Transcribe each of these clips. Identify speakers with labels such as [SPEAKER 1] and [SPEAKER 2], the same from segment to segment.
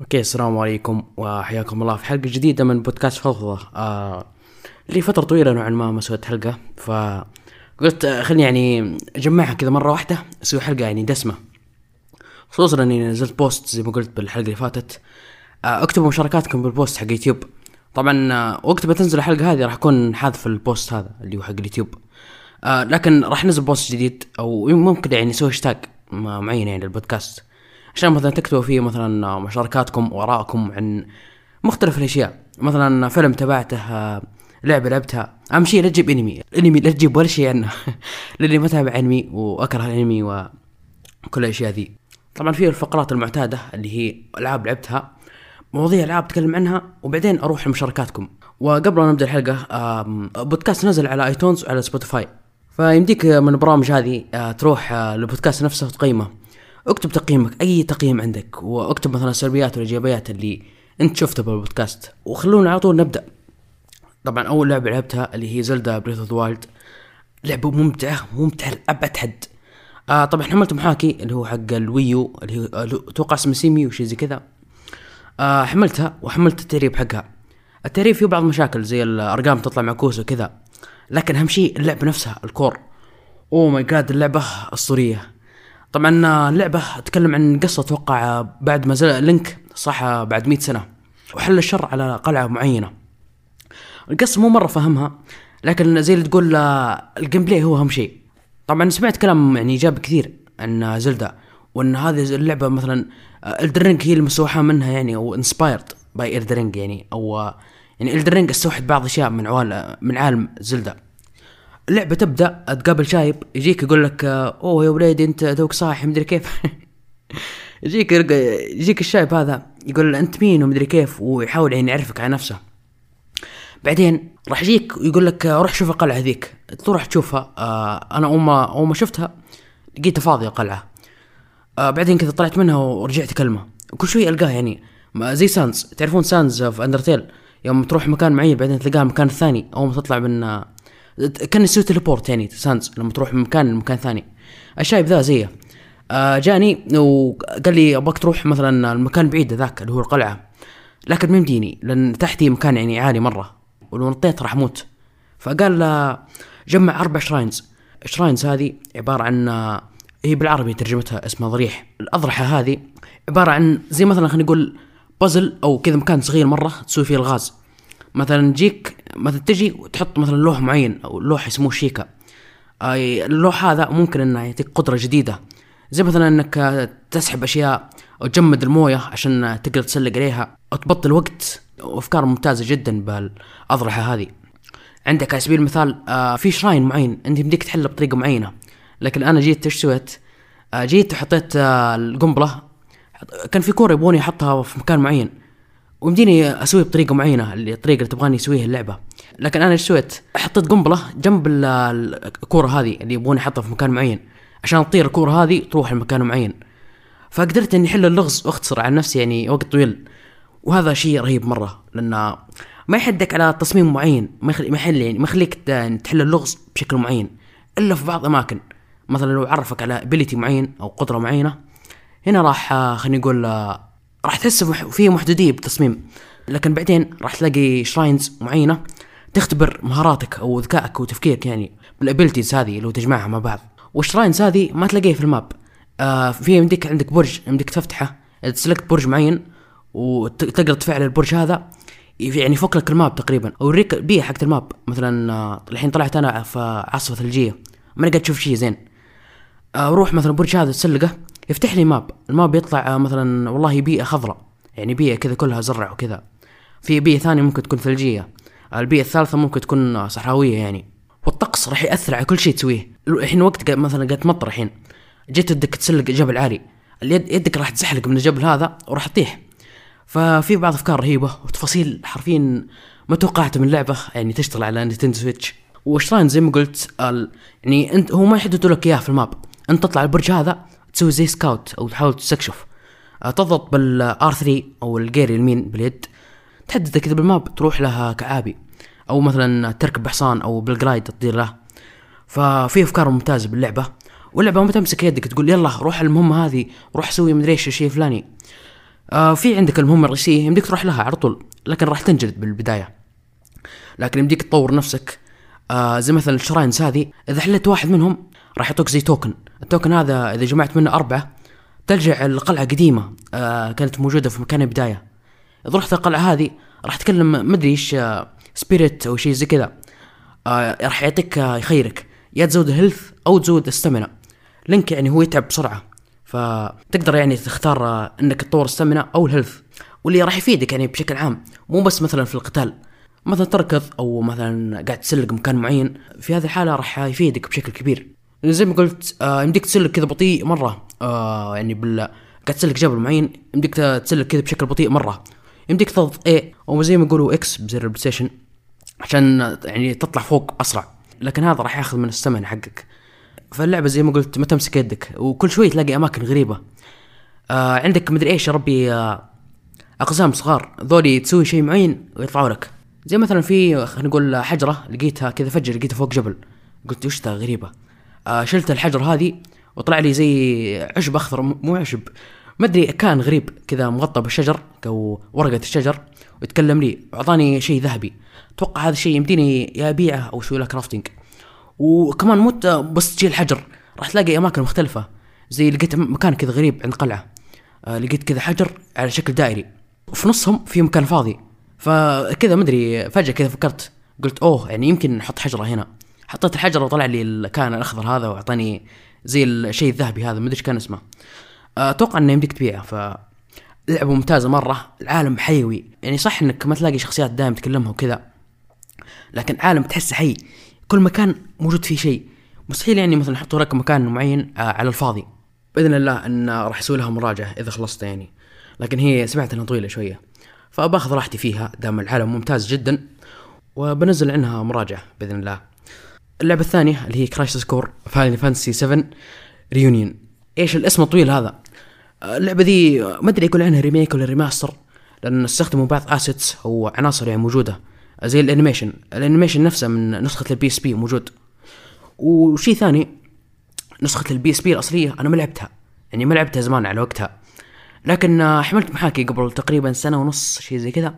[SPEAKER 1] okay السلام عليكم وحياكم الله في حلقة جديدة من بودكاست فضفضة آه لي فترة طويلة نوعا ما ما سويت حلقة فقلت خلني يعني أجمعها كذا مرة واحدة أسوي حلقة يعني دسمة. خصوصا إني نزلت post زي ما قلت بالحلقة اللي فاتت. آه اكتبوا مشاركاتكم بال post حق يوتيوب. طبعا آه وقت ما تنزل الحلقة هذه راح أكون حاذف ال post هذا اللي هو حق اليوتيوب. آه لكن راح ننزل post جديد أو ممكن يعني نسوي هاشتاج معين يعني للبودكاست. عشان مثلا تكتبوا فيه مثلا مشاركاتكم وارائكم عن مختلف الأشياء. مثلا فيلم تبعته لعبة لعبتها. أهم شيء لا تجيب أنمي. الأنمي لا تجيب ولا شيء عنه. لأني ما أتابع أنمي وأكره الأنمي وكل الأشياء ذي. طبعا في الفقرات المعتادة اللي هي ألعاب لعبتها. مواضيع ألعاب أتكلم عنها وبعدين أروح لمشاركاتكم وقبل ما نبدأ الحلقة بودكاست نزل على iTunes وعلى Spotify فيمديك من البرامج هذه آه، تروح آه، للبودكاست نفسه وتقيمه. اكتب تقييمك أي تقييم عندك واكتب مثلا السلبيات والايجابيات اللي أنت شفتها بالبودكاست وخلونا على طول نبدأ. طبعا أول لعبة لعبتها اللي هي Zelda Breath of Wild لعبة ممتعة ممتعة لأبعد حد. آه طبعا حملت محاكي اللي هو حق ال Wii U اللي هو آه، أتوقع اسمه Cemu وشي زي كذا. آه حملتها وحملت التعريب حقها. التعريب فيه بعض المشاكل زي الأرقام تطلع معكوسة وكذا لكن أهم شيء اللعبة نفسها ال core. oh my god اللعبة أسطورية. طبعا آه، اللعبة تتكلم عن قصة أتوقع آه، بعد ما زال Link صح آه، بعد 100 سنة وحل الشر على قلعة معينة. القصة مو مرة فاهمها لكن زي اللي تقول آه، ال gameplay هو أهم شيء. طبعا سمعت كلام يعني إيجابي كثير عن آه، Zelda وإن هذه اللعبة مثلا Elden Ring هي المستوحاه منها يعني أو inspired by Elden Ring يعني أو آه، يعني Elden Ring استوحت بعض الاشياء من عوالم من عالم Zelda. اللعبة تبدأ تقابل شايب يجيك يقول لك أوه يا وليدي أنت توك صاحي مدري كيف. يجيك يجيك الشايب هذا يقول أنت مين؟ ومدري كيف ويحاول يعني يعرفك على نفسه. بعدين راح يجيك ويقول لك روح شوف القلعة ذيك تروح تشوفها. آه أنا أول ما أول ما شفتها لقيتها فاضية القلعة. آه بعدين كذا طلعت منها ورجعت اكلمه وكل شوي ألقاه يعني زي Sans تعرفون Sans في Undertale يوم تروح مكان معين بعدين تلقاه المكان الثاني أول ما تطلع من آه، كان يسوي teleport يعني Sans لما تروح من مكان لمكان ثاني. الشايب ذا زيه. آه جاني وقال لي أبغاك تروح مثلا المكان البعيد ذاك اللي هو القلعة. لكن ما يمديني لأن تحتي مكان يعني عالي مرة. ولو نطيت راح أموت. فقال آه، جمع أربع شراينز. الشراينز هذه عبارة عن آه، هي بالعربي ترجمتها اسمها ضريح. الأضرحة هذه عبارة عن زي مثلا خلينا نقول بازل أو كذا مكان صغير مرة تسوي فيه الغاز. مثلا تجيك مثلا تجي وتحط مثلا لوح معين أو لوح يسموه شيكا أي اللوح هذا ممكن إنه يعطيك قدرة جديدة. زي مثلا إنك تسحب أشياء أو تجمد الموية عشان تقدر تسلق عليها أو تبطل وقت. وافكار ممتازة جدا بالأضرحة هذه. عندك على سبيل المثال آه في شراين معين أنت يمديك تحله بطريقة معينة. لكن أنا جيت إيش سويت؟ آه جيت وحطيت آه القنبلة. كان في كورة يبغوني أحطها في مكان معين. ويمديني أسوي بطريقة معينة الطريقة اللي تبغاني اسويها اللعبة. لكن أنا إيش سويت؟ حطيت قنبلة جنب ال- الكورة هذه اللي يبغوني احطها في مكان معين. عشان تطير الكورة هذه تروح لمكان معين. فقدرت إني أحل اللغز وأختصر على نفسي يعني وقت طويل. وهذا شيء رهيب مرة لأنه ما يحدك على تصميم معين ما يخلي ما يحل يعني ما يخليك تحل اللغز بشكل معين. إلا في بعض الاماكن مثلا لو عرفك على ability معين أو قدرة معينة هنا راح خلينا نقول راح تحس فيه محدودية بالتصميم. لكن بعدين راح تلاقي shrines معينة تختبر مهاراتك أو ذكائك وتفكيرك يعني بال abilities هذه لو تجمعها مع بعض. وال shrines هذه ما تلاقيها في ال map. آه في يمديك عندك برج يمديك تفتحه. تسلقت برج معين وتقدر تفعل البرج هذا يعني يفك لك ال map تقريبا. أو يوريك البيئة حقت ال map. مثلا آه، الحين طلعت أنا في عاصفة ثلجيه ماني قاعد أشوف شيء زين. أروح مثلا برج هذا تسلقه. يفتح لي map. ال map يطلع آه، مثلا والله بيئة خضراء. يعني بيئة كذا كلها زرع وكذا. في بيئة ثانية ممكن تكون ثلجية. البيئة الثالثة ممكن تكون آه، صحراوية يعني. والطقس راح يأثر على كل شيء تسويه. الحين وقت مثلا قاعد تمطر الحين. جيت بدك تسلق جبل عالي. اليد يدك راح تزحلق من الجبل هذا وراح تطيح. ففي بعض أفكار رهيبة وتفاصيل حرفيا ما توقعتها من لعبة يعني تشتغل على Nintendo Switch. و shrine زي ما قلت. يعني انت هو ما يحددوا لك إياه في ال map. أنت تطلع البرج هذا تسوي زي scout أو تحاول تستكشف. تضغط بال R3 أو الجير اليمين باليد. تحدد كذا بالماب تروح لها كعابي أو مثلا تركب بحصان أو بالجلايد تطير له. ففي أفكار ممتازة باللعبة. واللعبة ما تمسك يدك؟ تقول يلا روح المهمة هذه روح سوي مدري إيش الشيء الفلاني. آه في عندك المهمة الرئيسية يمديك تروح لها على طول لكن راح تنجلد بالبداية. لكن يمديك تطور نفسك. آه زي مثلا الشراينز هذه إذا حليت واحد منهم راح يعطوك زي توكن التوكن هذا إذا جمعت منه أربعة ترجع القلعه قديمة آه كانت موجودة في مكان البداية. إذا رحت القلعة هذه راح تكلم مدري إيش آه spirit أو شيء زي كذا. آه راح يعطيك آه يخيرك. يا تزود ال health أو تزود ال stamina Link يعني هو يتعب بسرعة. فتقدر يعني تختار آه إنك تطور ال stamina أو ال health واللي راح يفيدك يعني بشكل عام مو بس مثلا في القتال. مثلا تركض أو مثلا قاعد تسلق مكان معين في هذه الحالة راح يفيدك بشكل كبير. زي ما قلت آه يمديك تسلق كذا بطيء مرة. آه يعني بال قاعد تسلق جبل معين يمديك تسلق كذا بشكل بطيء مرة. يمديك تضغط A أو زي ما يقولوا X بزر ال PlayStation عشان يعني تطلع فوق أسرع. لكن هذا راح ياخذ من ال stamina حقك. فاللعبة زي ما قلت ما تمسك يدك؟ وكل شوي تلاقي أماكن غريبة. آه عندك مدري إيش يا ربي آه أقزام صغار. ذولي تسوي شيء معين ويطلعوا لك. زي مثلا في خلينا نقول حجرة لقيتها كذا حجر لقيتها فوق جبل. قلت وش ذا غريبة؟ آه شلت الحجر هذه وطلع لي زي عشب أخضر مو عشب ما أدري كان غريب كذا مغطى بالشجر أو ورقة الشجر ويتكلم لي واعطاني شيء ذهبي. أتوقع هذا الشيء يمديني يا أبيعه أو أسوي له crafting وكمان مو بس تجي الحجر راح تلاقي أماكن مختلفة زي لقيت مكان كذا غريب عند قلعة. آه لقيت كذا حجر على شكل دائري. وفي نصهم في مكان فاضي. فكذا مدري فجأة كذا فكرت قلت أوه يعني يمكن نحط حجره هنا. حطيت الحجر وطلع لي الكائن الأخضر هذا وأعطاني زي الشيء الذهبي هذا مدري إيش كان اسمه. أتوقع إنه يمديك تبيعه. ف لعبة ممتازة مرة. العالم حيوي. يعني صح إنك ما تلاقي شخصيات دائما تكلمها وكذا لكن عالم تحسه حي. كل مكان موجود فيه شيء. مستحيل يعني مثلا يحطوا لك مكان معين على الفاضي. بإذن الله إن راح أسوي لها مراجعة إذا خلصت يعني. لكن هي سمعت إنها طويلة شوية. فباخذ راحتي فيها. دام العالم ممتاز جدا وبنزل عنها مراجعة بإذن الله. اللعبة الثانية اللي هي Crisis Core Final Fantasy 7 Reunion إيش الاسم الطويل هذا؟ اللعبة دي ما أدري يقول عنها remake ولا remaster لأن استخدموا بعض assets أو عناصر يعني موجودة. زي ال animation. ال animation نفسه من نسخة ال PSP موجود. وشيء ثاني نسخة ال PSP الأصلية أنا ما لعبتها. يعني ما لعبتها زمان على وقتها. لكن حملت محاكي قبل تقريبا سنة ونص شيء زي كذا.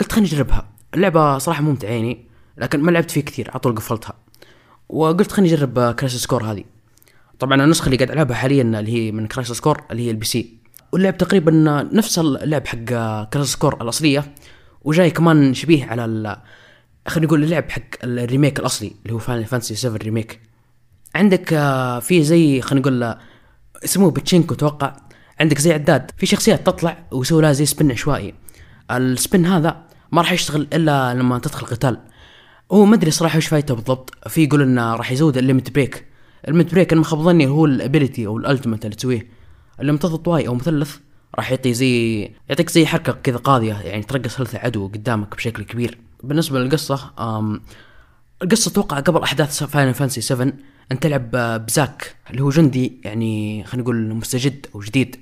[SPEAKER 1] قلت خليني أجربها. اللعبة صراحة ممتعة يعني لكن ما لعبت فيه كثير على طول قفلتها. وقلت خليني أجرب Crisis Core هذه. طبعا النسخة اللي قاعد ألعبها حاليا اللي هي من Crisis Core اللي هي ال PC واللعب تقريبا نفس اللعب حق Crisis Core الأصلية وجاي كمان شبيه على خلينا نقول اللعب حق ال remake الأصلي اللي هو Final Fantasy 7 Remake عندك في زي خلينا نقول اسمه بتشينكو أتوقع عندك زي عداد. في شخصيات تطلع ويسوي لها زي spin عشوائي. ال spin هذا ما راح يشتغل إلا لما تدخل قتال. هو ما أدري صراحة إيش فايدته بالضبط. في يقول إنه راح يزود ال limit break ال limit break أنا ما خاب ظني هو ال ability أو ال ultimate اللي تسويه. لما تضغط Y أو مثلث راح يعطي زي يعطيك زي حركة كذا قاضية يعني ترقص health عدو قدامك بشكل كبير. بالنسبة للقصة أم القصة أتوقع قبل أحداث Final Fantasy 7 انت تلعب ب Zack اللي هو جندي يعني خلينا نقول مستجد أو جديد.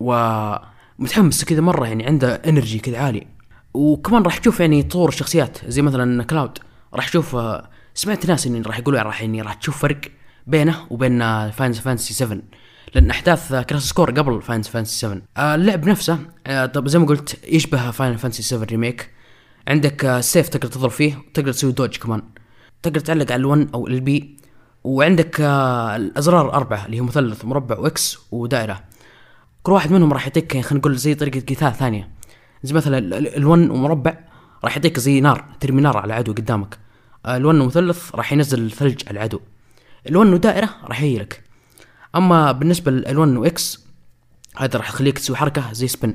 [SPEAKER 1] ومتحمس كذا مرة يعني عنده energy كذا عالي. وكمان راح تشوف يعني تطور الشخصيات زي مثلا Cloud راح تشوف سمعت ناس ان راح يقولوا راح يعني راح تشوف فرق بينه وبين Final Fantasy 7 لأن أحداث Crisis Core قبل Final Fantasy 7 اللعب نفسه طب زي ما قلت يشبه Final Fantasy 7 Remake عندك سيف تقدر تضرب فيه وتقدر تسوي dodge كمان تقدر تعلق على L1 أو LB وعندك الأزرار الاربعه اللي هي مثلث مربع و X ودائرة. كل واحد منهم راح يعطيك خلينا نقول زي طريقة قتال ثانية. زي مثلا L1 ومربع. راح يعطيك زي نار ترمي نار على العدو قدامك. L1 ومثلث راح ينزل ثلج على العدو. L1 ودائره راح ي heal ك أما بالنسبة ل L1 و X هذا راح يخليك تسوي حركة زي spin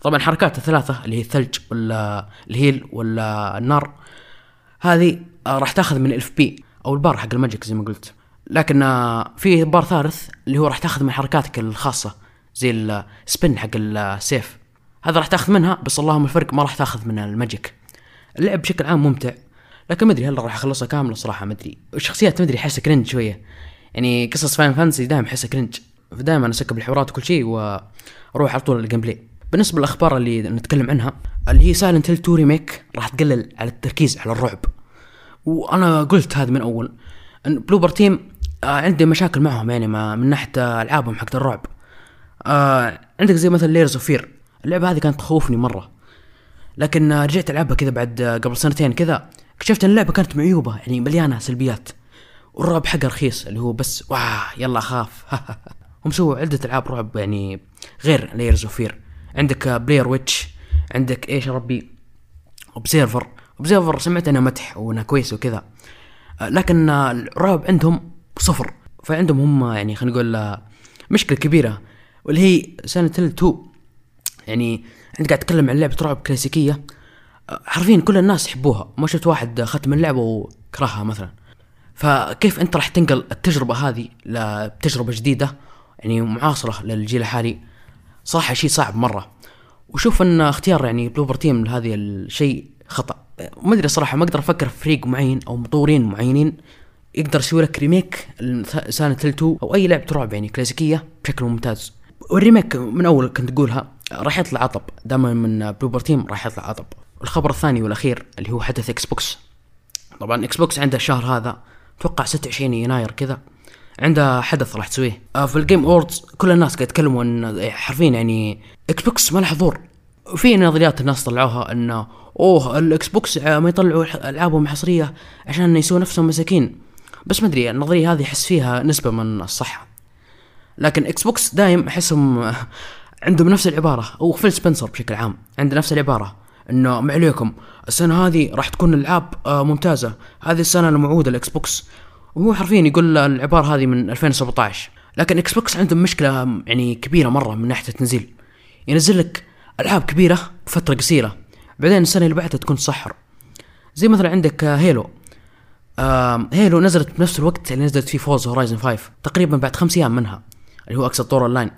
[SPEAKER 1] طبعا حركات الثلاثه اللي هي الثلج ولا ال heal ولا النار. هذه راح تاخذ من ال MP أو البار حق ال magic زي ما قلت. لكن في بار ثالث اللي هو راح تاخذ من حركاتك الخاصة زي ال spin حق السيف هذا راح تاخذ منها بس اللهم الفرق ما راح تاخذ من ال magic. اللعب بشكل عام ممتع لكن ما أدري هل راح أخلصها كاملة صراحة ما أدري. الشخصيات ما أدري أحسها cringe شوية. يعني قصص Final Fantasy دائما أحسها cringe فدائما أ skip الحوارات وكل شيء وأروح على طول ال gameplay بالنسبة للأخبار اللي نتكلم عنها اللي هي Silent Hill 2 Remake راح تقلل على التركيز على الرعب. وأنا قلت هذا من أول إن Bloober Team آه عندي مشاكل معهم يعني ما من ناحية ألعابهم حق الرعب. آه عندك زي مثلا Layers of Fear اللعبة هذه كانت تخوفني مرة. لكن آه، رجعت ألعبها كذا بعد آه، قبل سنتين كذا اكتشفت إن اللعبة كانت معيوبة يعني مليانة سلبيات. والرعب حقها رخيص اللي هو بس واه يلا اخاف هم سووا عدة ألعاب رعب يعني غير Layers of Fear عندك Blair Witch عندك إيش ربي؟ Observer Observer سمعت إنه مدح وإنه كويس وكذا. آه، لكن آه، الرعب عندهم صفر. فعندهم هم يعني خلينا نقول آه، مشكلة كبيرة واللي هي Silent Hill 2 يعني انت قاعد تتكلم عن لعبة رعب كلاسيكية حرفيا كل الناس يحبوها. ما شفت واحد ختم اللعبة وكرهها مثلا. فكيف انت راح تنقل التجربة هذه لتجربة جديدة؟ يعني معاصرة للجيل الحالي. صراحة شيء صعب مرة. وشوف إن اختيار يعني Bloober Team لهذا الشيء خطأ. ما أدري صراحة ما أقدر أفكر في فريق معين أو مطورين معينين يقدر يسوي لك remake Silent Hill 2 أو أي لعبة رعب يعني كلاسيكية بشكل ممتاز. وال remake من أول كنت تقولها. راح يطلع عطب. دائما من Bloober Team راح يطلع عطب. الخبر الثاني والأخير اللي هو حدث إكس بوكس طبعا إكس بوكس عنده الشهر هذا أتوقع 26 يناير كذا. عنده حدث راح تسويه. آه، في ال Game Awards كل الناس قاعد يتكلموا ان حرفيا يعني إكس بوكس ما له حضور. وفي نظريات الناس طلعوها انه أوه الاكس بوكس آه، ما يطلعوا ألعابهم حصرية عشان يسووا نفسهم مساكين. بس ما أدري النظرية هذه أحس فيها نسبة من الصحة. لكن إكس بوكس دايم أحسهم آه، عندهم نفس العبارة أو فيل سبنسر بشكل عام عنده نفس العبارة إنه ما عليكم السنة هذه راح تكون الألعاب آه، ممتازة هذه السنة الموعوده الاكس بوكس وهو حرفيا يقول العبارة هذه من 2017 لكن إكس بوكس عندهم مشكلة يعني كبيرة مرة من ناحية التنزيل. ينزل لك ألعاب كبيرة بفترة قصيرة بعدين السنة اللي بعدها تكون تصحر زي مثلا عندك آه، Halo آم، Halo نزلت بنفس الوقت اللي نزلت فيه Forza Horizon 5 تقريبا بعد خمس أيام منها اللي هو اقصد طور اللاين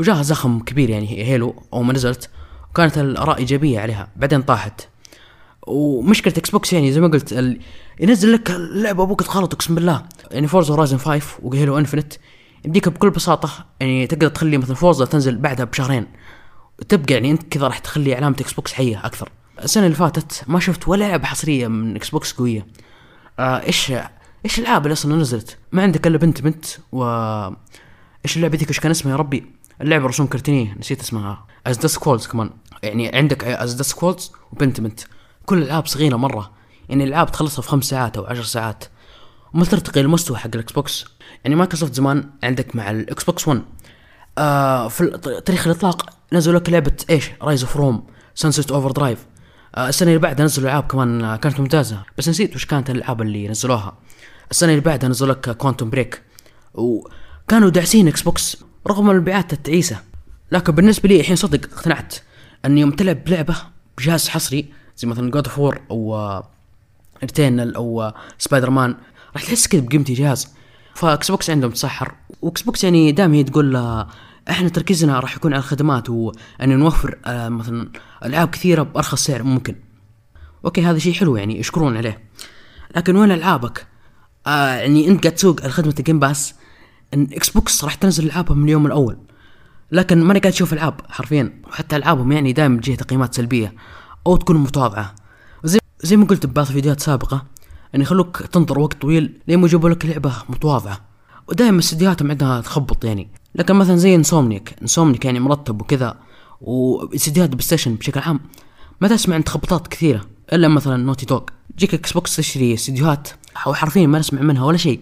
[SPEAKER 1] وجاها زخم كبير يعني هي Halo اول ما نزلت وكانت الآراء إيجابية عليها. بعدين طاحت. ومشكلة إكس بوكس يعني زي ما قلت. ينزل لك اللعبة بوقت غلط أقسم بالله. يعني Forza Horizon 5 و Halo Infinite يديك بكل بساطة يعني تقدر تخلي مثلا Forza تنزل بعدها بشهرين. تبقى يعني أنت كذا راح تخلي علامة إكس بوكس حية أكثر. السنة اللي فاتت ما شفت ولا لعبة حصرية من إكس بوكس قوية. آه إيش إيش الألعاب اللي أصلا نزلت؟ ما عندك إلا Pentiment و إيش اللعبة ذيك إيش كان اسمها يا ربي؟ اللعبة رسوم كرتونية نسيت اسمها. As Dusk Falls كمان. يعني عندك As Dusk Falls و Pentiment كل الألعاب صغيرة مرة. يعني الألعاب تخلصها في خمس ساعات أو عشر ساعات. وما ترتقي للمستوى حق الإكس بوكس. يعني مايكروسوفت زمان عندك مع الإكس بوكس 1 آه في تاريخ الإطلاق نزلوا لك لعبة إيش؟ Ryse of Rome Sunset Overdrive السنة اللي بعدها نزلوا ألعاب كمان آه كانت ممتازة. بس نسيت وش كانت الألعاب اللي نزلوها. السنة اللي بعدها نزلوا لك Quantum Break وكانوا داعسين إكس بوكس. رغم المبيعات التعيسه لكن بالنسبة لي الحين صدق اقتنعت أني يوم تلعب لعبة بجهاز حصري زي مثلا God of War أو Returnal أو سبايدر مان راح تحس كذا بقيمه الجهاز فإكس بوكس عندهم تصحر وإكس بوكس يعني دائما هي تقول آه، إحنا تركيزنا راح يكون على الخدمات وأن نوفر آه، مثلا ألعاب كثيرة بأرخص سعر ممكن. أوكي هذا شيء حلو يعني يشكرون عليه. لكن وين ألعابك؟ آه يعني أنت قاعد تسوق على خدمة ال Game Pass إن إكس بوكس راح تنزل العابها من اليوم الأول. لكن ماني قاعد أشوف العاب حرفيا. وحتى ألعابهم يعني دائما تجيها تقييمات سلبية أو تكون متواضعة. زي زي ما قلت ببعض فيديوهات سابقة إن يخلوك تنطر وقت طويل لين يجيبوا لك لعبة متواضعة. ودائما استديوهاتهم عندها تخبط يعني. لكن مثلا زي Insomniac Insomniac يعني مرتب وكذا واستديوهات بلاي ستيشن بشكل عام ما تسمع عن تخبطات كثيرة إلا مثلا Naughty Dog تجيك إكس بوكس تشتري استديوهات حرفيا ما نسمع منها ولا شيء.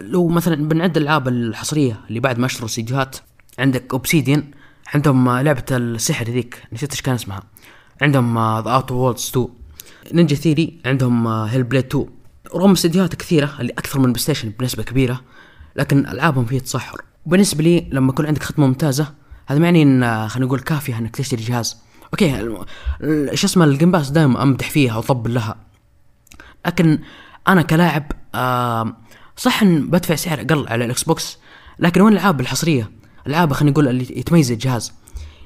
[SPEAKER 1] لو مثلا بنعد الألعاب الحصرية اللي بعد ما اشتروا استديوهات عندك Obsidian عندهم لعبة السحر ذيك نسيت إيش كان اسمها. عندهم The Outer Worlds 2 Ninja Theory عندهم Hellblade 2 رغم استديوهات كثيرة اللي أكثر من بلاي بنسبة كبيرة لكن ألعابهم فيها تصحر وبالنسبه لي لما يكون عندك خدمة ممتازة هذا ما يعني إن خلينا نقول كافية إنك تشتري جهاز. أوكي شو اسمه ال Game Pass دائما أمدح فيها وأطبل لها. لكن أنا كلاعب آه صح إن بدفع سعر أقل على الاكس بوكس لكن وين الألعاب الحصرية؟ الألعاب خلينا نقول اللي يتميز الجهاز.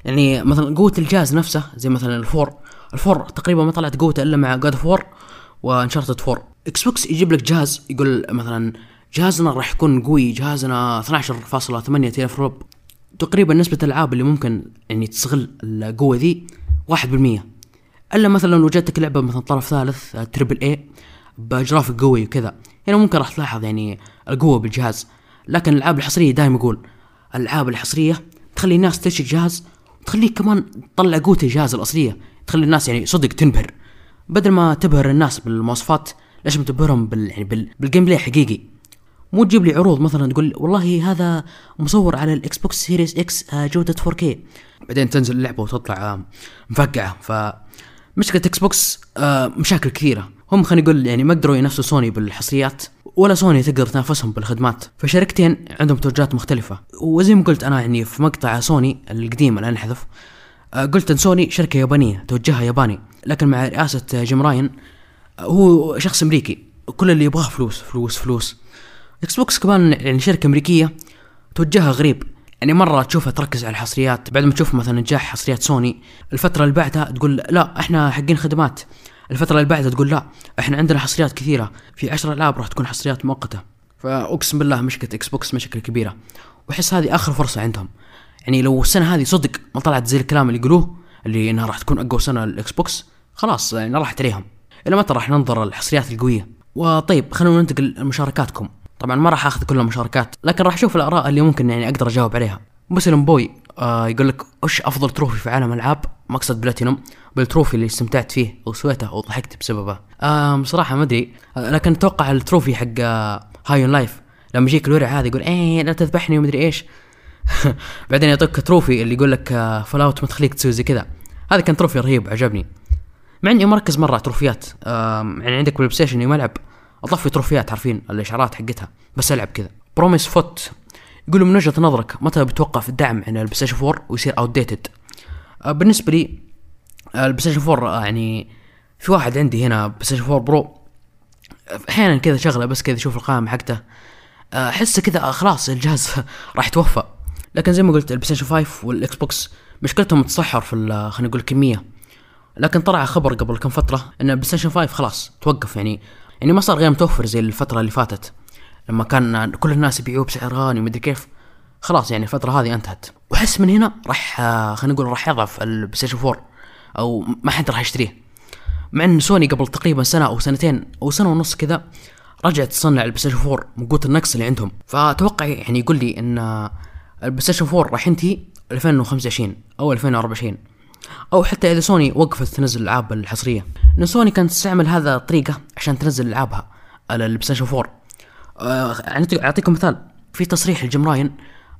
[SPEAKER 1] يعني مثلا قوة الجهاز نفسه زي مثلا ال four ال four تقريبا ما طلعت قوته إلا مع God of War و Uncharted four. إكس بوكس يجيب لك جهاز يقول مثلا جهازنا راح يكون قوي جهازنا 12.8 teraflop تقريبا نسبة الألعاب اللي ممكن يعني تستغل القوة ذي واحد بالمية. إلا مثلا لو جاتك لعبة مثلا طرف ثالث آه، triple A ب graphic قوي وكذا. هنا ممكن راح تلاحظ يعني القوة بالجهاز لكن الألعاب الحصرية دائما يقول الألعاب الحصرية تخلي الناس تشتري جهاز تخليك كمان تطلع قوة الجهاز الأصلية تخلي الناس يعني صدق تنبهر. بدل ما تبهر الناس بالمواصفات لازم تبهرهم بال يعني بال بال gameplay حقيقي؟ مو تجيب لي عروض مثلا تقول والله هذا مصور على الإكس بوكس Series X آه، جودة 4K بعدين تنزل اللعبة وتطلع آه، مفقعة. ف مشكلة إكس بوكس آه، مشاكل كثيرة. هم خلينا نقول يعني ما قدروا ينافسوا سوني بالحصريات ولا سوني تقدر تنافسهم بالخدمات. فشركتين عندهم توجهات مختلفة. وزي ما قلت أنا يعني في مقطع سوني القديم الآن انحذف قلت إن سوني شركة يابانية توجهها ياباني. لكن مع رئاسة جيم راين هو شخص أمريكي. كل اللي يبغاه فلوس فلوس فلوس. إكس بوكس كمان يعني شركة أمريكية توجهها غريب. يعني مرة تشوفها تركز على الحصريات بعد ما تشوف مثلا نجاح حصريات سوني الفترة اللي بعدها تقول لا إحنا حقين خدمات. الفترة اللي بعدها تقول لا إحنا عندنا حصريات كثيرة. في عشر العاب راح تكون حصريات مؤقتة. فأقسم بالله مشكلة إكس بوكس مشكلة كبيرة. وأحس هذه آخر فرصة عندهم. يعني لو السنة هذه صدق ما طلعت زي الكلام اللي يقولوه اللي إنها راح تكون أقوى سنة لل Xbox خلاص يعني راحت عليهم إلى متى راح ننتظر الحصريات القوية؟ وطيب خلونا ننتقل لمشاركاتكم. طبعا ما راح أخذ كل المشاركات لكن راح أشوف الآراء اللي ممكن يعني أقدر أجاوب عليها. مسلم بوي آه يقول لك وش أفضل trophy في عالم الالعاب ما أقصد platinum بال trophy اللي استمتعت فيه وسويته وضحكت بسببه. آه بصراحه ما أدري. لكن أتوقع ال trophy حق High on Life لما يجيك الورع هذا يقول إيه لا تذبحني ومدري إيش. بعدين يعطيك trophy اللي يقول لك آه Fallout ما تخليك تسوي زي كذا. هذا كان trophy رهيب عجبني. مع إني مركز مرة على trophyات يعني عندك بال PlayStation يوم ألعب اطفي trophyات عارفين الإشعارات حقتها بس ألعب كذا. بروميس فوت يقولوا من وجهة نظرك متى بتوقف الدعم عن ال PlayStation 4 ويصير outdated آه، بالنسبة لي آه، ال PlayStation 4 يعني في واحد عندي هنا PlayStation 4 Pro أحيانا كذا شغلة بس كذا أشوف القائمة حقته آه، أحسه كذا خلاص الجهاز راح يتوفى. لكن زي ما قلت ال PlayStation 5 وال Xbox مشكلتهم تصحر في خلينا نقول الكمية. لكن طلع خبر قبل كم فترة إن ال PlayStation 5 خلاص توقف يعني يعني ما صار غير متوفر زي الفترة اللي فاتت. لما كان كل الناس يبيعوه بسعر غالي ومدري كيف خلاص يعني الفترة هذه انتهت. واحس من هنا راح خلينا نقول راح يضعف ال PlayStation 4 أو ما حد راح يشتريه. مع إن سوني قبل تقريبا سنة أو سنتين أو سنة ونص كذا رجعت تصنع ال PlayStation 4 من قوة النقص اللي عندهم. فأتوقع يعني يقول لي إن ال PlayStation 4 راح ينتهي 2025 أو 2024 أو حتى إذا سوني وقفت تنزل الألعاب الحصرية. إن سوني كانت تستعمل هذا الطريقة عشان تنزل ألعابها على ال Play 4 آه أعطيكم مثال. في تصريح لجيم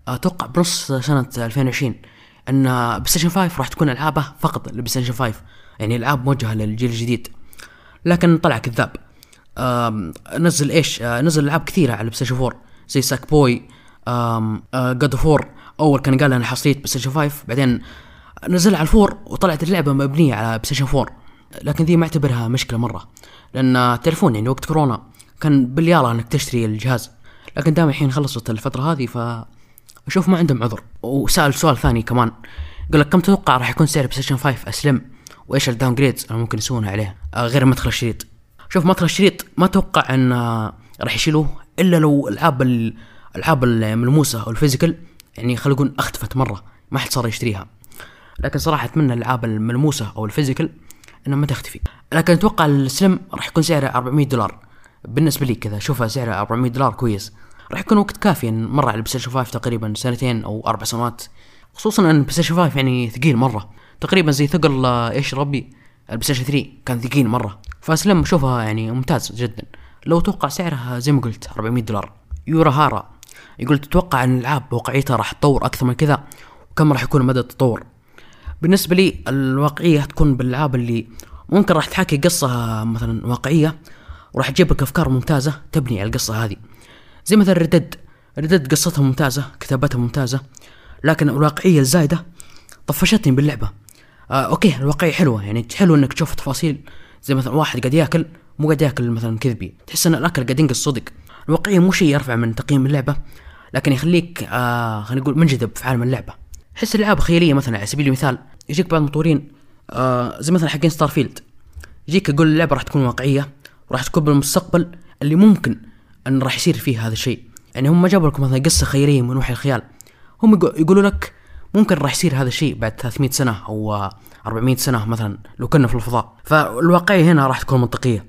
[SPEAKER 1] أتوقع بنص سنة 2020 أن PlayStation 5 راح تكون ألعابه فقط لل PlayStation 5 يعني ألعاب موجهة للجيل الجديد. لكن طلع كذاب. نزل إيش؟ آه نزل ألعاب كثيرة على ال PlayStation 4 زي Sackboy God of War كان قال أنا حصريه PlayStation 5 بعدين نزل على ال four وطلعت اللعبة مبنية على PlayStation 4 لكن ذي ما اعتبرها مشكلة مرة. لأن تعرفون يعني وقت كورونا كان بالياالله أنك تشتري الجهاز. لكن دام الحين خلصت الفترة هذه ف أشوف ما عندهم عذر. وسأل سؤال ثاني كمان. يقول لك كم تتوقع راح يكون سعر PlayStation 5 Slim؟ وإيش ال downgrades اللي ممكن يسوونها عليه؟ آه غير مدخل الشريط. شوف مدخل الشريط ما أتوقع إن آه راح يشيلوه إلا لو العاب الألعاب الملموسة أو ال physical يعني خلينا نقول أختفت مرة ما حد صار يشتريها. لكن صراحة أتمنى الألعاب الملموسة أو ال physical إنها ما تختفي. لكن أتوقع ال Slim راح يكون سعره 400 دولار. بالنسبة لي كذا أشوفها سعره 400 دولار كويس. راح يكون وقت كافي مر على ال Play 5 تقريبا سنتين أو أربع سنوات. خصوصا إن ال Play 5 يعني ثقيل مرة. تقريبا زي ثقل إيش ربي؟ ال Play 3 كان ثقيل مرة. فال Slim أشوفها يعني ممتاز جدا. لو توقع سعرها زي ما قلت 400 دولار. يورا هارا. يقول تتوقع إن الألعاب واقعيتها راح تطور أكثر من كذا؟ وكم راح يكون مدى التطور؟ بالنسبة لي الواقعية تكون بالألعاب اللي ممكن راح تحكي قصة مثلا واقعية. وراح تجيب لك أفكار ممتازة تبني على القصة هذه. زي مثلا Red Dead. Red Dead قصتها ممتازة كتابتها ممتازة لكن الواقعية الزايدة طفشتني باللعبة. آه okay الواقعية حلوة يعني حلو إنك تشوف تفاصيل. زي مثلا واحد قاعد يأكل مو قاعد يأكل مثلا كذبي. تحس إن الأكل قاعد ينقص صدق. الواقعية مو شيء يرفع من تقييم اللعبة لكن يخليك آه خلينا نقول منجذب في عالم اللعبة. حس الألعاب خيالية مثلا على سبيل المثال يجيك بعض المطورين آه زي مثلا حقين ستار فيلد يجيك يقول اللعبة راح تكون واقعية وراح تكون بالمستقبل اللي ممكن أن راح يصير فيه هذا الشيء. يعني هم ما جابوا لكم مثلا قصة خياليه من وحي الخيال. هم يقولوا لك ممكن راح يصير هذا الشيء بعد 300 سنة أو 400 سنة مثلا لو كنا في الفضاء. فالواقعية هنا راح تكون منطقية.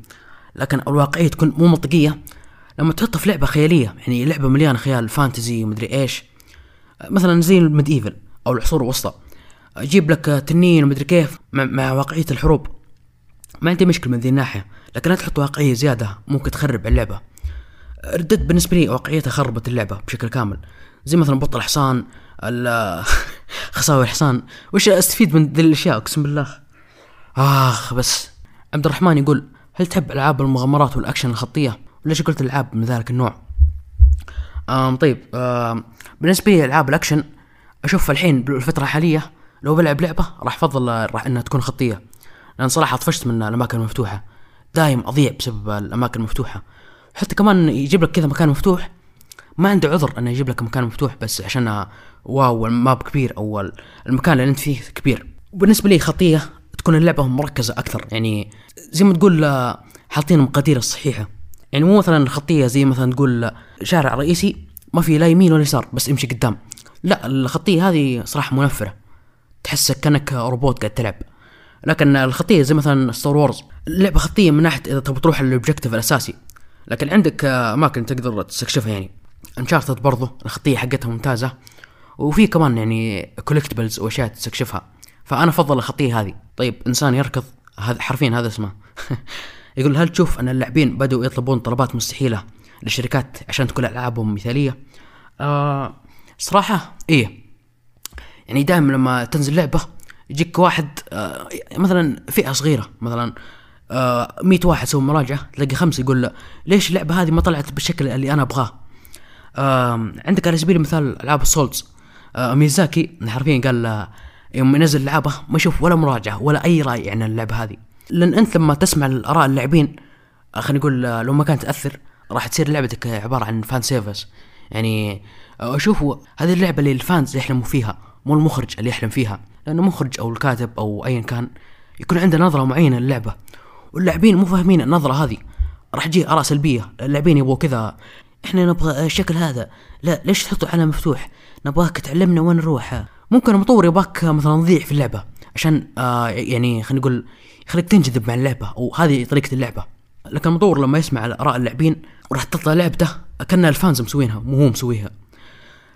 [SPEAKER 1] لكن الواقعية تكون مو منطقية لما تحطها في لعبة خيالية. يعني لعبة مليانة خيال fantasy ومدري إيش. مثلا زي ال medieval أو العصور الوسطى. أجيب لك تنين ومدري كيف مع واقعية الحروب. ما عندي مشكلة من ذي الناحية. لكن لا تحط واقعية زيادة ممكن تخرب اللعبة. Red Dead بالنسبة لي واقعيتها خربت اللعبة بشكل كامل. زي مثلا بطل الحصان ال- خصاوي الحصان وش أستفيد من ذي الأشياء؟ أقسم بالله. آخ بس. عبد الرحمن يقول هل تحب ألعاب المغامرات والأكشن الخطية؟ وليش قلت العاب من ذلك النوع؟ آم طيب آم بالنسبة لي ألعاب الأكشن أشوف الحين بالفترة الحالية لو بلعب لعبة راح أفضل راح إنها تكون خطية. لأن صراحة طفشت من الأماكن المفتوحة. دايم أضيع بسبب الأماكن المفتوحة. حتى كمان يجيب لك كذا مكان مفتوح ما عنده عذر إنه يجيب لك مكان مفتوح بس عشان wow ال map كبير أو المكان اللي أنت فيه كبير. وبالنسبه لي خطية تكون اللعبة مركزة أكثر يعني زي ما تقول حاطين المقادير الصحيحه يعني مو مثلا خطية زي مثلا تقول شارع رئيسي ما في لا يمين ولا يسار بس امشي قدام. لا الخطية هذه صراحة منفرة. تحسك كأنك روبوت قاعد تلعب. لكن الخطية زي مثلا Star Wars اللعبه خطية من ناحية إذا تبغى تروح لل objective الأساسي. لكن عندك آه، اماكن تقدر تستكشفها يعني. انشارتد برضو الخطية حقتها ممتازة. وفي كمان يعني كولكتبلز وأشياء تستكشفها. فأنا أفضل الخطية هذه. طيب إنسان يركض هذا حرفيا هذا اسمه. يقول هل تشوف أن اللاعبين بدأوا يطلبون طلبات مستحيلة للشركات عشان تكون ألعابهم مثالية؟ آه صراحة إيه. يعني دائما لما تنزل لعبة يجيك واحد آه مثلا فئة صغيرة مثلا آه 100 واحد سووا مراجعة تلاقي خمسة يقول لا، ليش اللعبة هذه ما طلعت بالشكل اللي أنا أبغاه؟ عندك على سبيل المثال ألعاب ال Souls. آه ميازاكي حرفيا قال يوم ينزل لعبة ما يشوف ولا مراجعة ولا أي رأي عن اللعبة هذه. لأن أنت لما تسمع الآراء اللاعبين خلينا نقول لو ما كانت تأثر راح تصير لعبتك عبارة عن fan service يعني آه، أشوف هذه اللعبة اللي ال fans يحلموا فيها. مو المخرج اللي يحلم فيها لأن المخرج أو الكاتب أو ايا كان يكون عنده نظرة معينة للعبة. واللاعبين مو فاهمين النظرة هذه. راح تجي آراء سلبية. اللاعبين يبغوا كذا إحنا نبغى الشكل هذا. لا ليش تحطه على مفتوح؟ نبغاك تعلمنا وين نروح. ممكن المطور يبغاك مثلا تضيع في اللعبة عشان آه يعني خلينا نقول يخليك تنجذب مع اللعبة أو هذه طريقة اللعبة. لكن المطور لما يسمع آراء اللاعبين وراح تطلع لعبته كأن الفانز مسوينها مو هو مسويها.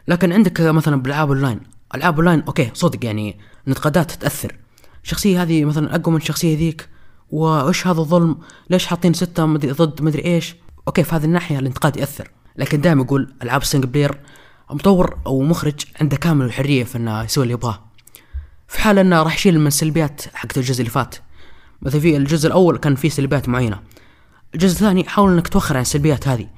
[SPEAKER 1] لكن عندك مثلا بالالعاب أونلاين العاب online okay صدق يعني انتقادات تاثر الشخصيه هذه مثلا أقوى من الشخصيه ذيك وإيش هذا الظلم؟ ليش حاطين ستة؟ مدري ضد مدري إيش. okay في هذه الناحية الانتقاد يأثر. لكن دائما يقول العاب ال single player مطور أو مخرج عنده كامل الحرية في إنه يسوي اللي يبغاه. في حال إنه راح يشيل من السلبيات حقت الجزء اللي فات. مثلا في الجزء الأول كان فيه سلبيات معينة. الجزء الثاني حاول إنك توخر عن السلبيات هذه.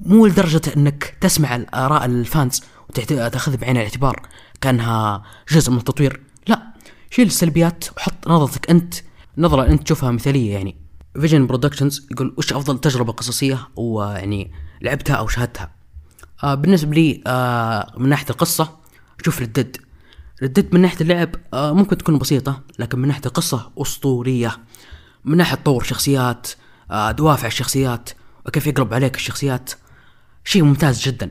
[SPEAKER 1] مو لدرجة إنك تسمع الآراء ال fans وتأخذ بعين الاعتبار كأنها جزء من التطوير. لا شيل السلبيات وحط نظرتك أنت نظرة أنت تشوفها مثالية يعني. Vision Productions يقول وش أفضل تجربة قصصية ويعني لعبتها أو شاهدتها؟ آه بالنسبة لي آه من ناحية القصة أشوف Red Dead من ناحية اللعب آه ممكن تكون بسيطة لكن من ناحية القصة أسطورية. من ناحية تطور شخصيات آه دوافع الشخصيات وكيف يقلب عليك الشخصيات. شيء ممتاز جدا.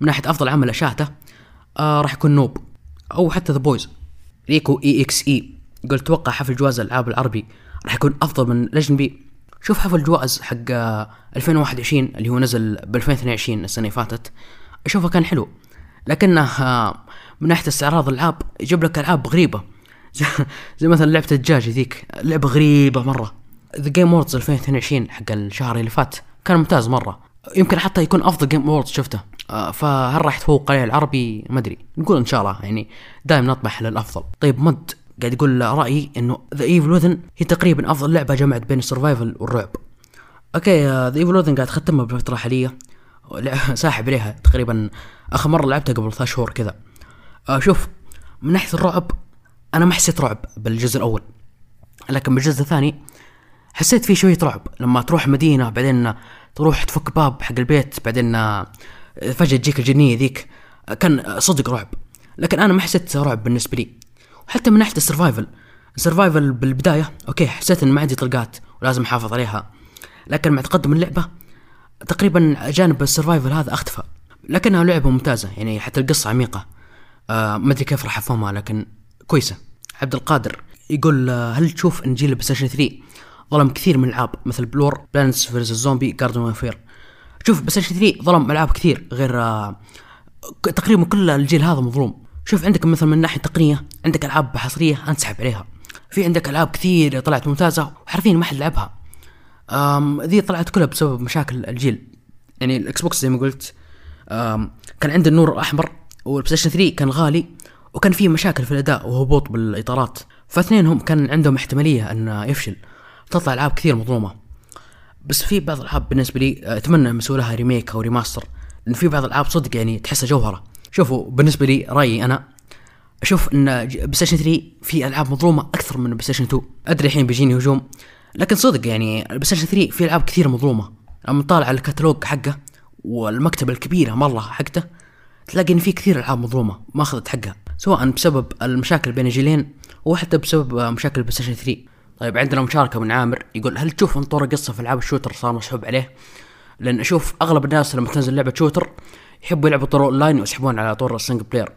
[SPEAKER 1] من ناحية أفضل عمل شاهدته آه راح يكون Nope أو حتى The Boys Rico EXE. يقول أتوقع حفل جوائز الألعاب العربي راح يكون أفضل من الاجنبي شوف حفل جوائز حق آه 2021 اللي هو نزل ب 2022 السنة اللي فاتت. أشوفه كان حلو. لكنه آه من ناحية استعراض الألعاب يجيب لك ألعاب غريبة. زي, زي مثلا لعبة الدجاج ذيك. لعبة غريبة مرة. The Game Awards 2022 حق الشهر اللي فات كان ممتاز مرة. يمكن حتى يكون أفضل Game Awards شفته. آه فهل راح يتفوق عليه العربي؟ ما أدري. نقول إن شاء الله يعني دائما نطمح للأفضل. طيب مد قاعد يقول رأيي إنه The Evil Within هي تقريبا أفضل لعبة جمعت بين ال survival والرعب. okay The Evil Within قاعد اختمها بالفترة الحاليه ساحب عليها. تقريبا آخر مرة لعبتها قبل ثلاث شهور كذا. آه شوف من ناحية الرعب أنا ما حسيت رعب بالجزء الأول. لكن بالجزء الثاني حسيت فيه شوية رعب. لما تروح مدينة بعدين تروح تفك باب حق البيت بعدين فجأة تجيك الجنية ذيك. كان صدق رعب لكن أنا ما حسيت رعب بالنسبة لي. وحتى من ناحية ال survival ال survival بالبداية okay حسيت إن ما عندي طلقات ولازم أحافظ عليها. لكن مع تقدم اللعبة تقريبا جانب ال survival هذا أختفى. لكنها لعبة ممتازة يعني حتى القصة عميقة. آه ما أدري كيف راح أفهمها لكن كويسة. عبد القادر يقول آه هل تشوف ان جيل بلاي 3 ظلم كثير من الألعاب مثل Blur Plants vs Zombies Garden Warfare شوف PS 3 ظلم ألعاب كثير غير آه تقريبا كل الجيل هذا مظلوم. شوف عندك مثلا من ناحية تقنية عندك ألعاب حصرية أنسحب عليها. في عندك ألعاب كثير طلعت ممتازة وحرفيا ما حد لعبها. ذي طلعت كلها بسبب مشاكل الجيل. يعني الإكس بوكس زي ما قلت كان عنده النور الأحمر والبلاي 3 كان غالي وكان فيه مشاكل في الأداء وهبوط بالإطارات. فاثنينهم كان عندهم احتمالية إنه يفشل. تطلع ألعاب كثير مظلومة. بس في بعض الألعاب بالنسبة لي أتمنى يسووا لها remake أو remaster لأن في بعض الألعاب صدق يعني تحسها جوهرة. شوفوا بالنسبة لي رأيي أنا أشوف إن بلاي ستيشن 3 في ألعاب مظلومة أكثر من بلاي ستيشن 2 أدري الحين بيجيني هجوم لكن صدق يعني البلاي ستيشن 3 في ألعاب كثير مظلومة. لما طالع الكتالوج حقه والمكتبة الكبيرة مرة حقته تلاقي إن في كثير ألعاب مظلومة ما أخذت حقها. سواء بسبب المشاكل بين الجيلين وحتى بسبب مشاكل ستيشن 3 طيب عندنا مشاركة من عامر يقول هل تشوف ان طور القصة في العاب ال shooter صار مسحوب عليه؟ لأن أشوف أغلب الناس لما تنزل لعبة shooter يحبوا يلعبوا طور أونلاين ويسحبون على طور ال single player.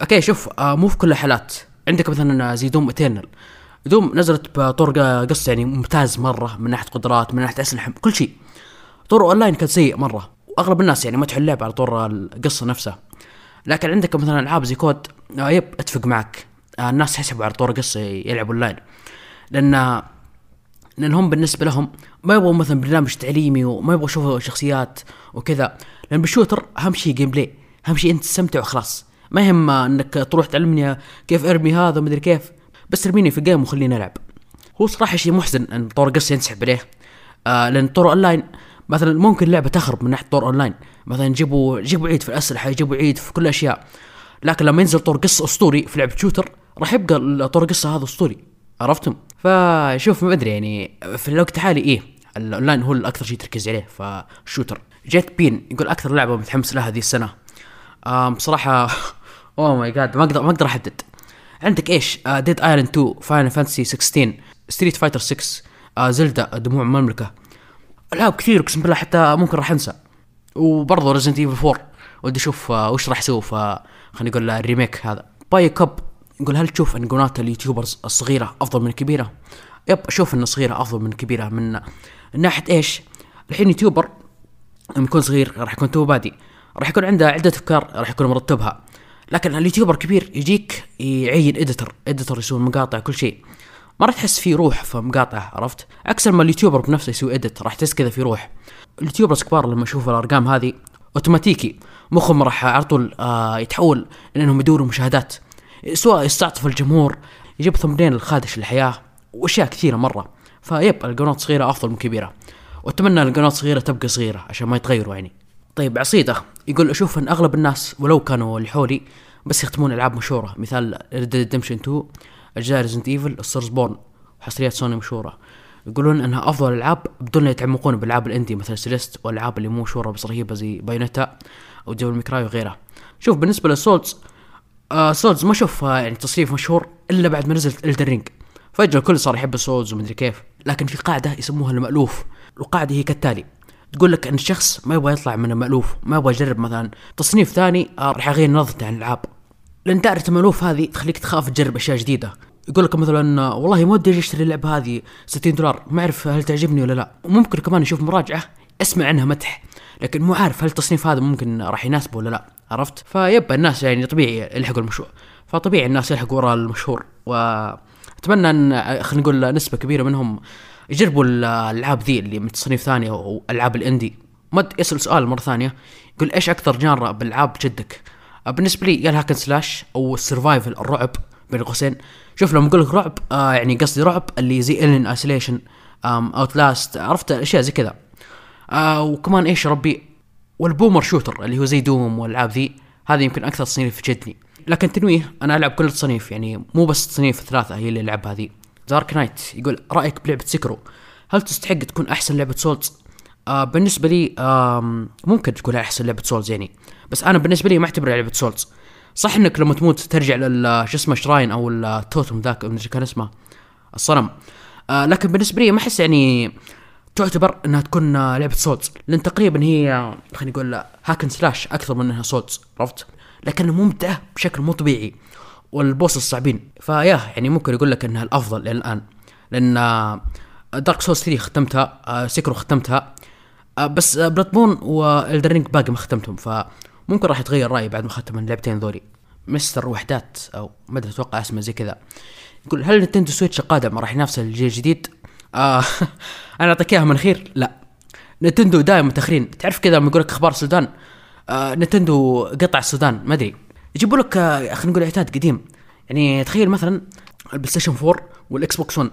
[SPEAKER 1] okay شوف آه مو في كل الحالات عندك مثلا زي Doom Eternal Doom نزلت بطور قصة يعني ممتاز مرة من ناحية قدرات من ناحية أسلحة كل شيء. طور أونلاين كان سيء مرة وأغلب الناس يعني مدحوا اللعبة على طور القصة نفسها. لكن عندك مثلا ألعاب زي COD آه yep أتفق معك آه الناس يسحبوا على طور قصة يلعبوا أونلاين. لأن لأن هم بالنسبة لهم ما يبغوا مثلا برنامج تعليمي وما يبغوا يشوفوا شخصيات وكذا. لأن بال shooter أهم شيء gameplay أهم شيء أنت تستمتع وخلاص. ما يهم إنك تروح تعلمني كيف أرمي هذا ومدري كيف. بس ارميني في game وخليني ألعب. هو صراحة شيء محزن إن طور قصه ينسحب عليه. آه لأن طور اونلاين مثلا ممكن لعبة تخرب من ناحية طور اونلاين مثلا يجيبوا يجيبوا عيد في الأسلحة يجيبوا عيد في كل الأشياء. لكن لما ينزل طور قصه أسطوري في لعبة shooter راح يبقى طور قصه هذا أسطوري. عرفتم؟ فشوف ما أدري يعني في الوقت الحالي إيه الأونلاين هو الأكثر شيء تركيز عليه ف shooter. جيت بين يقول أكثر لعبة متحمس لها هذه السنة. آم بصراحة oh my god ما أقدر ما أقدر أحدد. عندك إيش؟ Dead Island 2 Final Fantasy 16 Street Fighter 6 آه Zelda دموع المملكة. ألعاب كثير أقسم بالله حتى ممكن راح أنسى. وبرضه Resident Evil 4 ودي أشوف آه وش راح يسوي ف خلينا نقول ال remake هذا. باي كاب يقول هل تشوف ان قناه ال YouTubers الصغيرة افضل من الكبيره؟ yep أشوف ان الصغيرة افضل من الكبيره من ناحية إيش؟ الحين YouTuber لما يكون صغير راح يكون توه بادي راح يكون عنده عدة افكار راح يكون مرتبها لكن ال YouTuber كبير يجيك يعين editor editor يسوي مقاطع كل شيء ما راح تحس في روح في مقاطع عرفت عكس لما ال YouTuber بنفسه يسوي edit راح تحس كذا في روح ال YouTubers كبار لما يشوفوا الأرقام هذه اوتوماتيكي مخهم راح على طول آه يتحول لأنهم يدوروا مشاهدات سواء يستعطف الجمهور يجيب thumbnail خادش للحياء وأشياء كثيرة مرة. فيب القنوات صغيرة أفضل من كبيرة. وأتمنى القنوات صغيرة تبقى صغيرة عشان ما يتغيروا يعني. طيب عصيدة يقول أشوف إن أغلب الناس ولو كانوا اللي حولي بس يختمون ألعاب مشهورة مثال Red Redemption 2 أجزاء Resident Evil ال Soulsborne وحصريات سوني مشهورة. يقولون إنها أفضل ألعاب بدون يتعمقون بالالعاب ال indie مثل Celeste والألعاب اللي مو مشهورة بس رهيبة زي Bayonetta أو Devil May Cry وغيرها. شوف بالنسبة لل Souls آه Souls ما أشوف آه يعني تصنيف مشهور إلا بعد ما نزلت Elden Ring فجأة الكل صار يحب ال Souls ومدري كيف. لكن في قاعدة يسموها المألوف. القاعدة هي كالتالي. تقول لك إن الشخص ما يبغى يطلع من المألوف ما يبغى يجرب مثلا تصنيف ثاني آه راح يغير نظرته عن الألعاب. لأن دائرة المألوف هذه تخليك تخاف تجرب أشياء جديدة. يقول لك مثلا آه، والله ما ودي أشتري اللعبة هذه 60 دولار. ما أعرف هل تعجبني ولا لا. وممكن كمان يشوف مراجعة اسمع عنها مدح. لكن مو عارف هل التصنيف هذا ممكن راح يناسبه ولا لا عرفت؟ فيبقى الناس يعني طبيعي يلحقوا المشهور. فطبيعي الناس يلحقوا وراء المشهور. وأتمنى أن خلينا نقول نسبة كبيرة منهم يجربوا الألعاب ذي اللي من تصنيف ثاني أو ألعاب ال indie. مد يسأل سؤال مرة ثانية يقول إيش أكثر genre بالألعاب؟ آه، بالنسبة لي يا ال hack and slash أو ال survival الرعب بين قوسين. شوف لما أقول لك رعب آه يعني قصدي رعب اللي زي Alien Isolation Outlast عرفت؟ أشياء زي كذا. آه وكمان إيش ربي وال boomer shooter اللي هو زي Doom والألعاب ذي هذه يمكن أكثر تصنيف تشدني لكن تنويه أنا ألعب كل التصنيف يعني مو بس تصنيف ثلاثة هي اللي ألعبها هذه. Dark Knight يقول رأيك بلعبة Sekiro هل تستحق تكون أحسن لعبة Souls آه بالنسبة لي آه ممكن تكون أحسن لعبة Souls يعني. بس أنا بالنسبة لي ما أعتبرها لعبة Souls صح إنك لما تموت ترجع لل شو اسمه shrine أو التوتم ذاك كان اسمه الصنم. آه لكن بالنسبة لي ما أحس يعني تعتبر إنها تكون آه، لعبة Souls لأن تقريبا هي خلينا نقول hack and slash أكثر من إنها Souls عرفت؟ لكنها ممتعة بشكل مو طبيعي وال bosses صعبين. فيا يعني ممكن يقول لك إنها الأفضل إلى الآن. لأن Dark Souls 3 ختمتها Sekiro ختمتها آه، بس Bloodborne و Elden Ring باقي ما ختمتهم. فممكن راح يتغير رأيي بعد ما أختم اللعبتين ذولي. مستر وحدات أو ما أدري أتوقع اسمه زي كذا. يقول هل نينتندو Switch القادم راح ينافس الجيل الجديد؟ آه أنا أعطيك إياها من الأخير. لا. نينتندو دائما متاخرين تعرف كذا لما يقول لك أخبار السودان؟ آه نينتندو قطع السودان. ما أدري. يجيبوا لك آه خلينا نقول عتاد قديم. يعني تخيل مثلا البلاي ستيشن 4 والإكس بوكس 1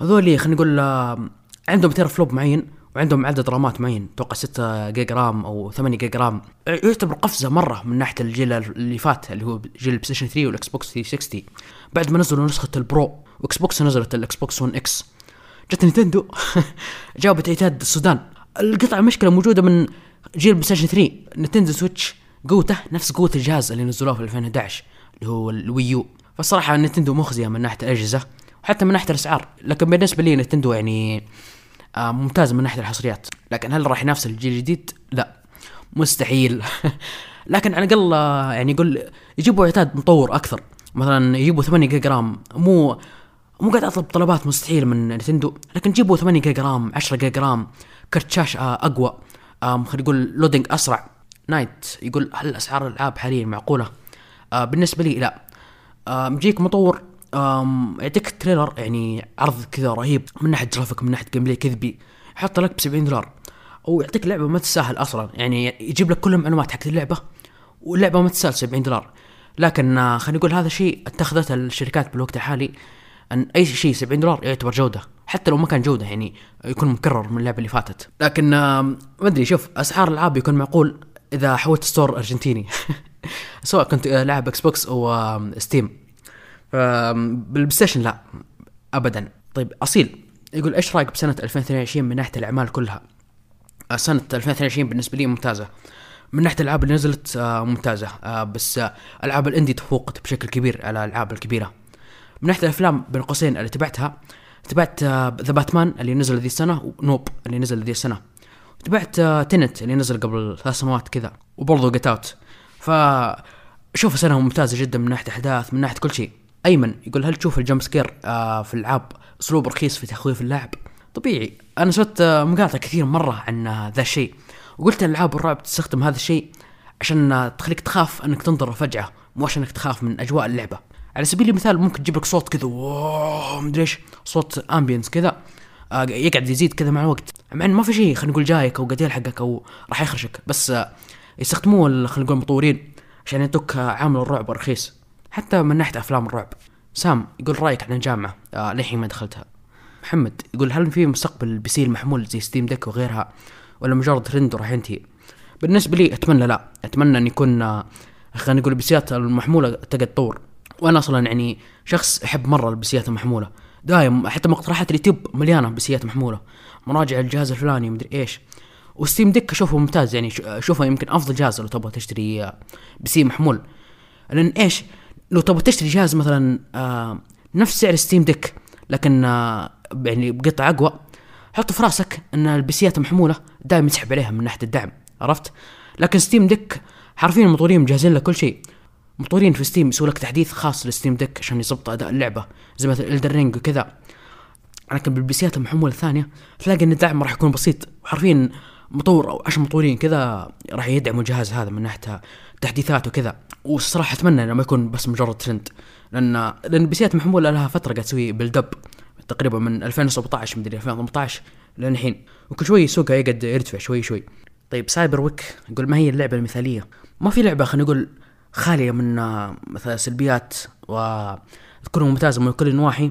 [SPEAKER 1] هذول خلينا نقول آه عندهم teraflop معين وعندهم عدد رامات معين. أتوقع 6 جيجا RAM أو 8 جيجا RAM. يعتبر قفزة مرة من ناحية الجيل اللي فات اللي هو جيل البلاي ستيشن 3 والإكس بوكس 360 بعد ما نزلوا نسخة ال Pro وإكس بوكس نزلت الإكس بوكس 1 X. جت نينتندو جابت عتاد السودان. القطعه مشكلة موجودة من جيل بلاي ستيشن 3 نينتندو Switch قوته نفس قوة الجهاز اللي نزلوه في 2011 اللي هو ال Wii U فالصراحه نينتندو مخزية من ناحية الأجهزة وحتى من ناحية الأسعار. لكن بالنسبة لي نينتندو يعني آه ممتاز من ناحية الحصريات. لكن هل راح ينافس الجيل الجديد؟ لا. مستحيل. لكن على الأقل آه، يعني يقول يجيبوا عتاد مطور أكثر. مثلا يجيبوا 8 جيجا RAM. مو مو قاعد أطلب طلبات مستحيل من نتندو لكن جيبوا 8 جيجا RAM 10 جيجا RAM كرت شاشه اقوى خلينا نقول loading أسرع. Knight يقول هل أسعار الألعاب حاليا معقولة؟ آه بالنسبة لي لا. آه يجيك مطور يعطيك trailer يعني عرض كذا رهيب من ناحية graphics من ناحية gameplay كذا يحط لك ب 70 دولار. أو يعطيك لعبة ما تستاهل أصلا يعني يجيب لك كل المعلومات حق اللعبة واللعبة ما تستاهل 70 دولار. لكن آه خلينا نقول هذا الشيء اتخذته الشركات بالوقت الحالي. أن أي شيء 70 دولار يعتبر جودة حتى لو ما كان جودة يعني يكون مكرر من اللعبة اللي فاتت. لكن ما أدري شوف أسعار الألعاب يكون معقول إذا حولت store أرجنتيني. سواء كنت لاعب إكس بوكس أو Steam بالبلايستيشن لا ابدا. طيب أصيل يقول إيش رأيك بسنة 2022 من ناحية الأعمال كلها؟ آه، سنة 2022 بالنسبة لي ممتازة. من ناحية الألعاب اللي نزلت آه، ممتازة. آه، بس ألعاب ال indie تفوقت بشكل كبير على الألعاب الكبيرة. من ناحية الأفلام بين قوسين اللي تبعتها تبعت The Batman اللي نزل ذي السنة و Nope اللي نزل ذي السنة. تبعت Tenet اللي نزل قبل ثلاث سنوات كذا وبرضه Get Out ف شوف سنه ممتازه جدا من ناحية أحداث من ناحية كل شيء. أيمن يقول هل تشوف ال jump scare آه في الألعاب أسلوب رخيص في تخويف اللاعب؟ طبيعي. أنا آه مقاطع كثير مرة عن آه ذا الشيء وقلت الالعاب الرعب تستخدم هذا الشيء عشان آه تخليك تخاف إنك تنظر فجأة مو عشان إنك تخاف من أجواء اللعبة. على سبيل المثال ممكن تجيب لك صوت كذا واو مدري إيش صوت ambience كذا آه يقعد يزيد كذا مع الوقت. مع إنه ما في شيء خلينا نقول جايك أو قد يلحقك أو راح يخرشك بس آه يستخدموه خلينا نقول المطورين عشان يعطوك آه، عامل الرعب رخيص. حتى من ناحية أفلام الرعب. سام يقول رأيك عن الجامعة آه للحين ما دخلتها. محمد يقول هل في مستقبل ال PC المحمول زي Steam Deck وغيرها ولا مجرد ترند وراح ينتهي؟ بالنسبة لي أتمنى لا. أتمنى أن يكون خلينا نقول البيسيات المحمولة تقعد تطور. وأنا أصلا يعني شخص أحب مرة البيسيات المحموله دايم حتى مقترحات اليوتيوب مليانة بيسيات محمولة. مراجعه الجهاز الفلاني مدري إيش. و Steam Deck أشوفه ممتاز يعني أشوفه يمكن أفضل جهاز لو تبغى تشتري آه، PC محمول. لأن إيش؟ لو تبغى تشتري جهاز مثلا آه نفس سعر Steam Deck لكن آه يعني بقطع أقوى حط في رأسك إن البيسيات المحموله دائما يسحب عليها من ناحية الدعم عرفت؟ لكن Steam Deck حرفيا المطورين مجهزين لك كل شيء. مطورين في Steam يسوي لك تحديث خاص ل Steam Deck عشان يظبط أداء اللعبة زي مثلا Elden Ring وكذا. لكن بالبيسيات المحموله الثانية تلاقي إن الدعم راح يكون بسيط. وحرفيا مطور أو عشر مطورين كذا راح يدعموا الجهاز هذا من ناحية تحديثات وكذا. والصراحة أتمنى إنه ما يكون بس مجرد ترند لأن لأن بيسيات محموله لها فترة قاعد تسوي build up تقريبا من 2017 مدري 2018 لين الحين وكل شوي سوقها يقعد يرتفع شوي شوي. طيب سايبر ويك يقول ما هي اللعبة المثالية؟ ما في لعبة خلينا نقول خالية من مثلا سلبيات وتكون ممتازة من كل النواحي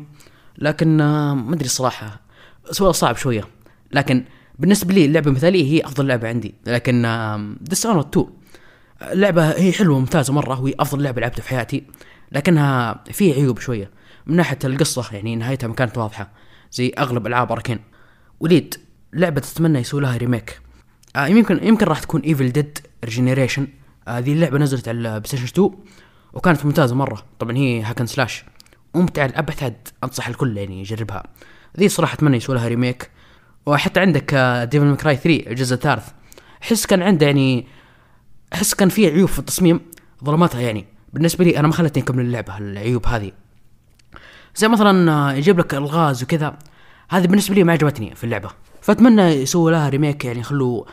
[SPEAKER 1] لكن ما أدري الصراحه سؤال صعب شوية. لكن بالنسبة لي اللعبة المثالية هي أفضل لعبة عندي. لكن Dishonored 2 اللعبة هي حلوة ممتازة مرة وهي أفضل لعبة لعبتها في حياتي لكنها في عيوب شوية. من ناحية القصة يعني نهايتها ما كانت واضحة زي أغلب ألعاب Arkane. وليد لعبة تتمنى يسوي لها remake آه يمكن يمكن راح تكون Evil Dead Regeneration هذه اللعبة نزلت على ال PlayStation 2 وكانت ممتازة مرة. طبعا هي hack and slash ممتعة أبعد أنصح الكل يعني يجربها. ذي صراحة أتمنى يسوي لها remake وحتى عندك Devil May Cry 3 الجزء الثالث. أحس كان عنده يعني أحس كان في عيوب في التصميم ظلماتها يعني. بالنسبة لي أنا ما خلتني أكمل اللعبة العيوب هذه. زي مثلا آه، يجيب لك الغاز وكذا هذه بالنسبة لي ما عجبتني في اللعبة. فأتمنى يسووا لها ريميك يعني يخلوا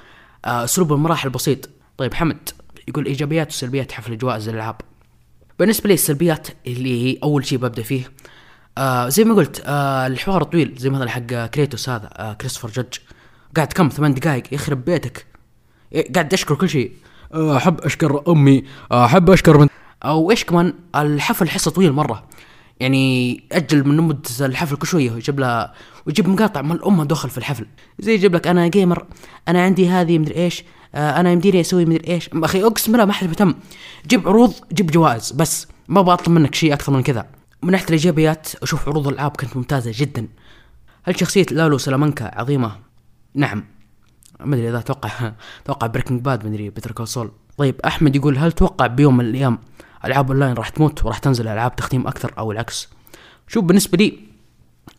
[SPEAKER 1] آه، أسلوب المراحل بسيط. طيب حمد. يقول إيجابيات وسلبيات حفل جوائز الألعاب. بالنسبة لي السلبيات اللي أول شيء ببدأ فيه آه زي ما قلت آه الحوار طويل زي مثلا حق كريتوس هذا آه كريستوفر جدج. قاعد كم؟ ثمان دقائق يخرب بيتك. قاعد أشكر كل شيء آه، أحب أشكر أمي آه، أحب أشكر من أو إيش كمان؟ الحفل حصة طويل مرة. يعني أجل من مدة الحفل كل شوية ويجيب له ويجيب مقاطع ما لها دخل في الحفل. زي يجيب لك أنا gamer أنا عندي هذه مدري إيش آه أنا يمديني أسوي مدري إيش. أخي أقسم بالله ما حد مهتم. جيب عروض جيب جوائز بس ما بطلب منك شيء أكثر من كذا. من ناحية الإيجابيات أشوف عروض الألعاب كانت ممتازة جدا. هل شخصية لالو سلامانكا عظيمة؟ نعم. ما أدري إذا أتوقع أتوقع Breaking Bad ما أدري Better Call Saul طيب أحمد يقول هل توقع بيوم من الأيام ألعاب أونلاين راح تموت وراح تنزل ألعاب تختيم أكثر أو العكس؟ شوف بالنسبة لي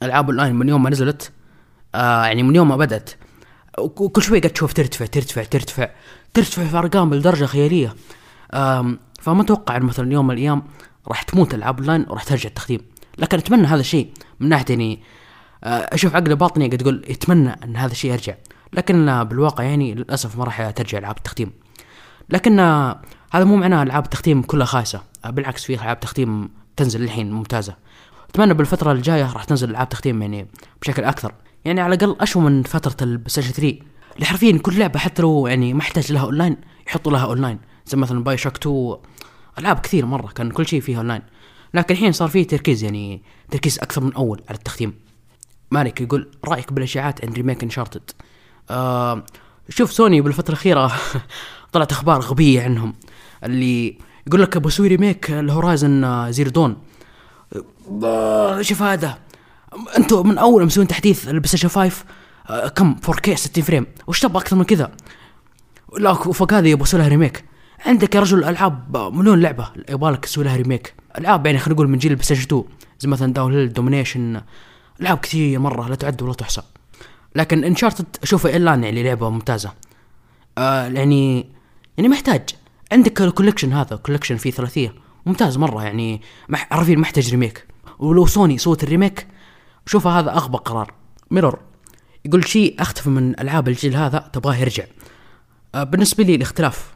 [SPEAKER 1] ألعاب أونلاين من يوم ما نزلت آه يعني من يوم ما بدأت وكل شوي قاعد تشوف ترتفع ترتفع ترتفع. ترتفع في أرقام لدرجة خيالية. فما أتوقع إن مثلا يوم من الأيام راح تموت العاب أونلاين وراح ترجع التختيم لكن أتمنى هذا الشيء من ناحية يعني آه، أشوف عقل باطني قاعد يقول يتمنى إن هذا الشيء يرجع. لكن بالواقع يعني للأسف ما راح ترجع ألعاب التختيم لكن هذا مو معناه ألعاب التختيم كلها خايسة. بالعكس في ألعاب تختيم تنزل الحين ممتازة. أتمنى بالفترة الجاية راح تنزل ألعاب تختيم يعني بشكل أكثر. يعني على الأقل أشوى من فترة ال PlayStation 3 اللي حرفيا كل لعبة حتى لو يعني ما احتاج لها اونلاين يحطوا لها اونلاين زي مثلا BioShock 2 ألعاب كثير مرة كان كل شيء فيها اونلاين لكن الحين صار فيه تركيز يعني تركيز أكثر من أول على التختيم. مالك يقول رأيك بالاشاعات عن remake Uncharted آه شوف سوني بالفترة الأخيرة طلعت أخبار غبية عنهم. اللي يقول لك بسوي remake ل Horizon Zero Dawn شوف هذا. أنتم من اول مسوين تحديث ال Play 5 آه، كم؟ 4K 60 frame. وش تبغى أكثر من كذا؟ لا وفوق هذه يبغى لها remake. عندك يا رجل ألعاب مليون لعبة يبغالك تسوي لها remake. ألعاب يعني خلينا نقول من جيل ال Play 2 زي مثلا Downhill Domination. ألعاب كثير مرة لا تعد ولا تحصى. لكن Uncharted أشوفه الا يعني لعبة ممتازة. آه يعني يعني محتاج. عندك ال collection هذا collection فيه ثلاثية. ممتاز مرة يعني عارفين محتاج remake. ولو سوني سوت ال remake شوف هذا أغبى قرار. ميرور يقول شيء أختفى من ألعاب الجيل هذا تبغاه يرجع. آه بالنسبة لي الاختلاف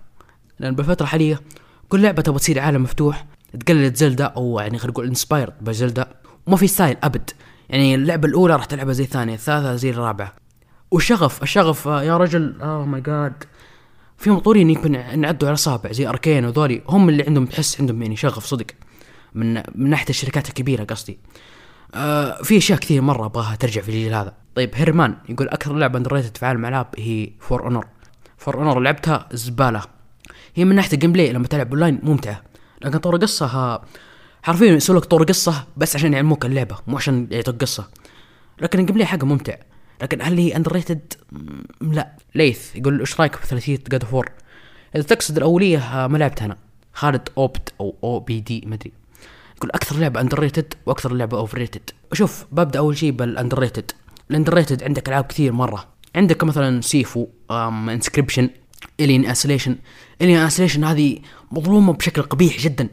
[SPEAKER 1] لأن بالفترة الحالية كل لعبة تبغى تصير عالم مفتوح تقلد Zelda أو يعني خلينا نقول inspired ب Zelda وما في style أبد. يعني اللعبة الأولى راح تلعبها زي الثانية الثالثة زي الرابعة. والشغف الشغف آه، يا رجل oh my god في مطورين يمكن نعدوا على اصابع زي Arkane وذولي هم اللي عندهم تحس عندهم يعني شغف صدق. من من ناحية الشركات الكبيرة قصدي. آه في أشياء كثير مرة أبغاها ترجع في الجيل هذا. طيب هيرمان يقول أكثر لعبة underrated في عالم الالعاب هي For Honor For Honor لعبتها زبالة. هي من ناحية ال gameplay لما تلعب اونلاين ممتعة. لكن طور قصة حرفيا يسوي لك طور قصة بس عشان يعلموك اللعبة مو عشان يعطوك قصة. لكن ال gameplay حقه ممتع. لكن هل هي underrated؟ لا. ليث يقول إيش رأيك في ثلاثية God of War؟ اذا تقصد الأولية آه، ما لعبتها أنا. خالد أوبت أو أو بي دي ما يقول أكثر لعبة underrated وأكثر لعبة overrated شوف ببدأ أول شيء بال underrated ال underrated عندك ألعاب كثير مرة. عندك مثلا Sifu Inscryption Alien Isolation Alien Isolation هذه مظلومة بشكل قبيح جدا.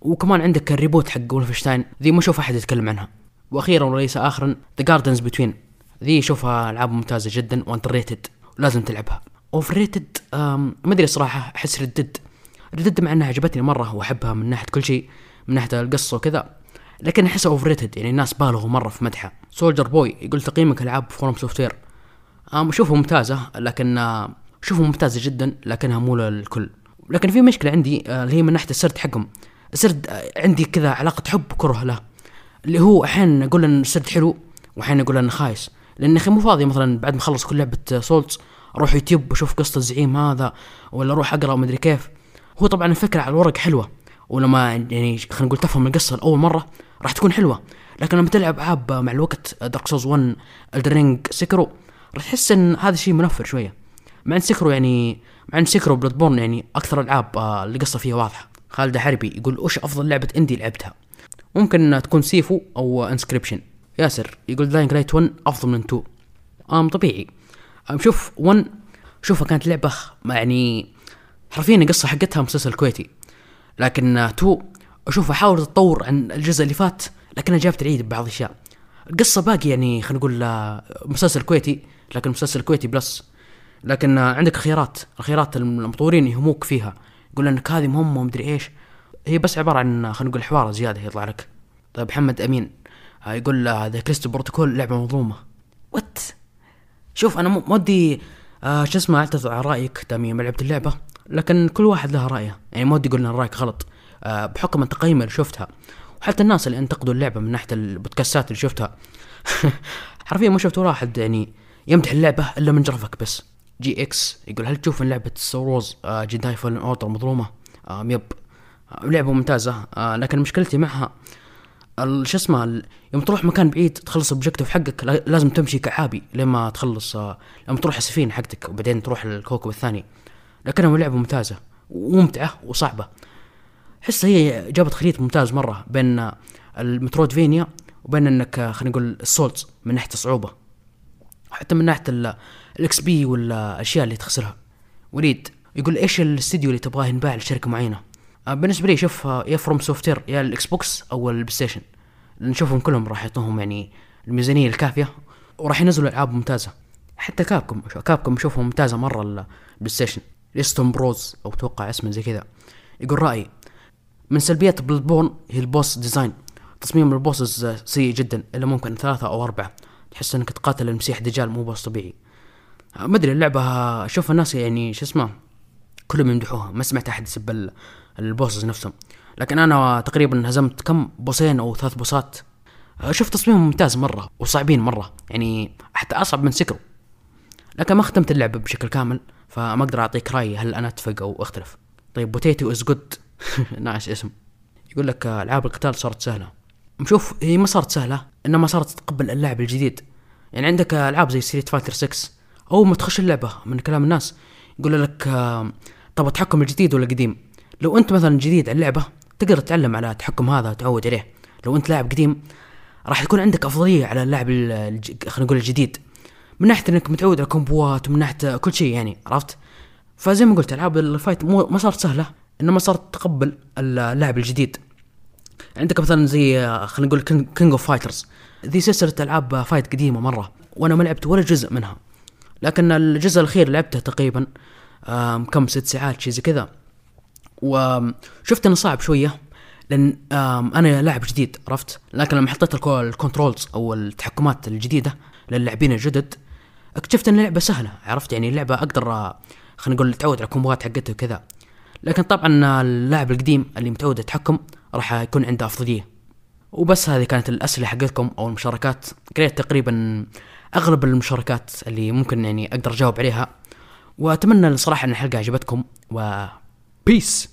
[SPEAKER 1] وكمان عندك ال reboot حق Wolfenstein ذي ما أشوف أحد يتكلم عنها. وأخيرا وليس اخرا The Gardens Between ذي اشوفها ألعاب ممتازة جدا و underrated لازم تلعبها. overrated ما أدري صراحة أحس Red Dead Red Dead مع إنها عجبتني مرة وأحبها من ناحية كل شيء. من ناحية القصة وكذا. لكن أحسها overrated يعني الناس بالغوا مرة في مدحها. سولجر بوي يقول تقييمك ألعاب FromSoftware اشوفها ممتازة لكن اشوفها ممتازة جدا لكنها مو للكل. لكن في مشكلة عندي آه، اللي هي من ناحية السرد حقهم. السرد آه، عندي كذا علاقة حب وكره له. اللي هو أحيانا أقول إن السرد حلو واحيانا أقول انه خايس. لأن أخي مو فاضي مثلا بعد ما أخلص كل لعبة Souls أروح يوتيوب وأشوف قصة الزعيم هذا ولا أروح أقرأ ومدري كيف. هو طبعا الفكرة على الورق حلوة. ولما يعني خلينا نقول تفهم القصة لأول مرة راح تكون حلوة. لكن لما تلعب العاب مع الوقت Dark Souls 1 Elden Ring Sekiro راح تحس إن هذا الشيء منفر شوية. مع إن سكرو يعني مع إن سكرو بلاد بورن يعني أكثر الالعاب آه، اللي قصه فيها واضحة. خالد حربي يقول وش أفضل لعبة indie لعبتها؟ ممكن تكون Sifu أو Inscryption ياسر يقول Dying Light 1 أفضل من 2 آم طبيعي. آم شوف 1 شوفها كانت لعبة يعني حرفيا القصة حقتها مسلسل كويتي. لكن 2 اشوفها حاولت تطور عن الجزء اللي فات لكنها جابت العيد ببعض الأشياء. القصة باقي يعني خلينا نقول آه، مسلسل كويتي لكن مسلسل كويتي plus. لكن عندك خيارات الخيارات المطورين يهموك فيها. يقول إنك هذه مهمة ومدري إيش. هي بس عبارة عن خلينا نقول حوار زيادة يطلع لك. طيب محمد أمين آه، يقول The Callisto Protocol لعبة مظلومة. what شوف أنا مو ودي آه شو اسمه أعتذر على رأيك ما لعبت اللعبة. لكن كل واحد له رأيه. يعني ما ودي أقول إن رايك غلط. آه بحكم التقييم اللي شفتها. وحتى الناس اللي انتقدوا اللعبة من ناحية البودكاستات اللي شفتها. حرفيا ما شفت واحد يعني يمدح اللعبة إلا من جرفك بس. GX يقول هل تشوف إن لعبة Star Jedi Fallen Order مظلومة؟ آه yep. آه لعبة ممتازة. لكن مشكلتي معها شو اسمه يوم تروح مكان بعيد تخلص ال objective حقك لا- لازم تمشي كعابي لما تخلص لما تروح السفينة حقتك وبعدين تروح الكوكب الثاني. لكنها لعبة ممتازة وممتعة وصعبة. احس هي جابت خليط ممتاز مرة بين ال Metroidvania وبين إنك خلينا نقول ال Souls من ناحية الصعوبة. حتى من ناحية ال XP والأشياء اللي تخسرها. وليد يقول إيش الاستديو اللي تبغاه ينباع لشركة معينة؟ آه، بالنسبة لي شوف آه، يا FromSoftware يا ال Xbox أو ال PlayStation. نشوفهم كلهم راح يعطوهم يعني الميزانية الكافية وراح ينزلوا ألعاب ممتازة. حتى Capcom Capcom اشوفهم ممتازة مرة ال PlayStation. ليستون بروز أو أتوقع اسمه زي كذا يقول رأيي من سلبيات Bloodborne هي ال boss design. تصميم ال bosses سيء جدا إلا ممكن ثلاثة أو أربعة. تحس إنك تقاتل المسيح دجال مو boss طبيعي. ما أدري اللعبة أشوف الناس يعني شو اسمه كلهم يمدحوها. ما سمعت أحد يسب ال- ال bosses نفسهم. لكن أنا تقريبا هزمت كم بوسين أو ثلاث بوسات. شوف تصميمهم ممتاز مرة وصعبين مرة. يعني حتى أصعب من Sekiro لكن ما ختمت اللعبة بشكل كامل. فما أقدر أعطيك رأيي هل أنا أتفق أو أختلف. طيب Potato is good nice اسم. يقول لك ألعاب القتال صارت سهلة. شوف هي ما صارت سهلة إنما صارت تتقبل اللعب الجديد. يعني عندك ألعاب زي Street Fighter 6 اول ما تخش اللعبة من كلام الناس. يقول لك طب التحكم الجديد ولا قديم؟ لو أنت مثلا جديد على اللعبة تقدر تتعلم على التحكم هذا تعود عليه. لو أنت لاعب قديم راح يكون عندك أفضلية على اللاعب خلينا نقول الجديد. من ناحيه إنك متعود على كومبوات ومن ناحيه كل شيء يعني عرفت؟ فزي ما قلت ألعاب ال fight مو ما صارت سهلة إنما صارت تقبل اللاعب الجديد. عندك مثلا زي خلينا نقول King of Fighters ذي سلسلة ألعاب fight قديمة مرة وأنا ما لعبت ولا جزء منها. لكن الجزء الأخير لعبته تقريبا كم ست ساعات شيء زي كذا. وشفت إنه صعب شوية لأن أنا لاعب جديد عرفت؟ لكن لما حطيت ال controls أو التحكمات الجديدة للاعبين الجدد اكتشفت إن اللعبة سهلة عرفت؟ يعني اللعبة أقدر آه، خلينا نقول أتعود على الكومبوات حقتها وكذا. لكن طبعا اللاعب القديم اللي متعود يتحكم راح يكون عنده أفضلية. وبس هذه كانت الأسئلة حقتكم أو المشاركات. قريت تقريبا أغلب المشاركات اللي ممكن يعني أقدر أجاوب عليها. وأتمنى الصراحة إن الحلقة عجبتكم. و بيس